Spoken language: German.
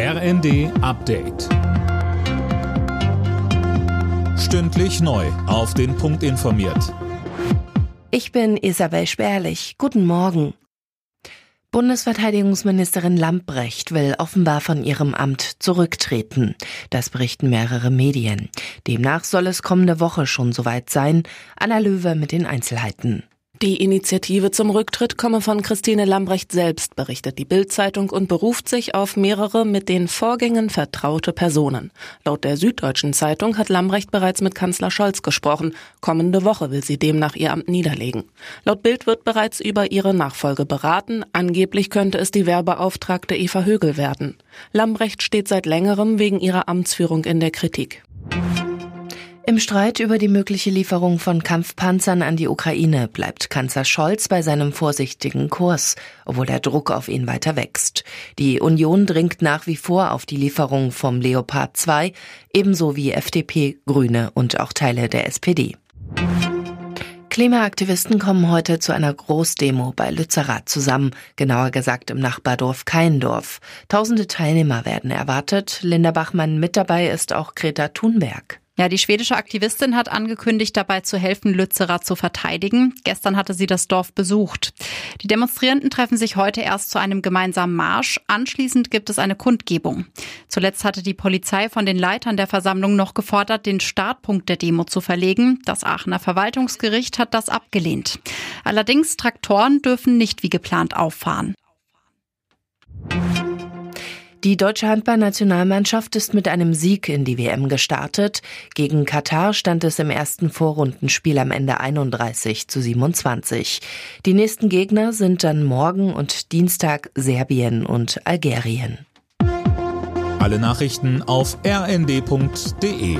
RND Update. Stündlich neu. Auf den Punkt informiert. Ich bin Isabel Spärlich. Guten Morgen. Bundesverteidigungsministerin Lamprecht will offenbar von ihrem Amt zurücktreten. Das berichten mehrere Medien. Demnach soll es kommende Woche schon soweit sein. Anna Löwe mit den Einzelheiten. Die Initiative zum Rücktritt komme von Christine Lambrecht selbst, berichtet die Bild-Zeitung und beruft sich auf mehrere mit den Vorgängen vertraute Personen. Laut der Süddeutschen Zeitung hat Lambrecht bereits mit Kanzler Scholz gesprochen. Kommende Woche will sie demnach ihr Amt niederlegen. Laut Bild wird bereits über ihre Nachfolge beraten. Angeblich könnte es die Werbeauftragte Eva Högel werden. Lambrecht steht seit längerem wegen ihrer Amtsführung in der Kritik. Im Streit über die mögliche Lieferung von Kampfpanzern an die Ukraine bleibt Kanzler Scholz bei seinem vorsichtigen Kurs, obwohl der Druck auf ihn weiter wächst. Die Union dringt nach wie vor auf die Lieferung vom Leopard 2, ebenso wie FDP, Grüne und auch Teile der SPD. Klimaaktivisten kommen heute zu einer Großdemo bei Lützerath zusammen, genauer gesagt im Nachbardorf Keindorf. Tausende Teilnehmer werden erwartet. Linda Bachmann mit dabei ist auch Greta Thunberg. Ja, die schwedische Aktivistin hat angekündigt, dabei zu helfen, Lützerath zu verteidigen. Gestern hatte sie das Dorf besucht. Die Demonstrierenden treffen sich heute erst zu einem gemeinsamen Marsch. Anschließend gibt es eine Kundgebung. Zuletzt hatte die Polizei von den Leitern der Versammlung noch gefordert, den Startpunkt der Demo zu verlegen. Das Aachener Verwaltungsgericht hat das abgelehnt. Allerdings Traktoren dürfen nicht wie geplant auffahren. Die deutsche Handballnationalmannschaft ist mit einem Sieg in die WM gestartet. Gegen Katar stand es im ersten Vorrundenspiel am Ende 31 zu 27. Die nächsten Gegner sind dann morgen und Dienstag Serbien und Algerien. Alle Nachrichten auf rnd.de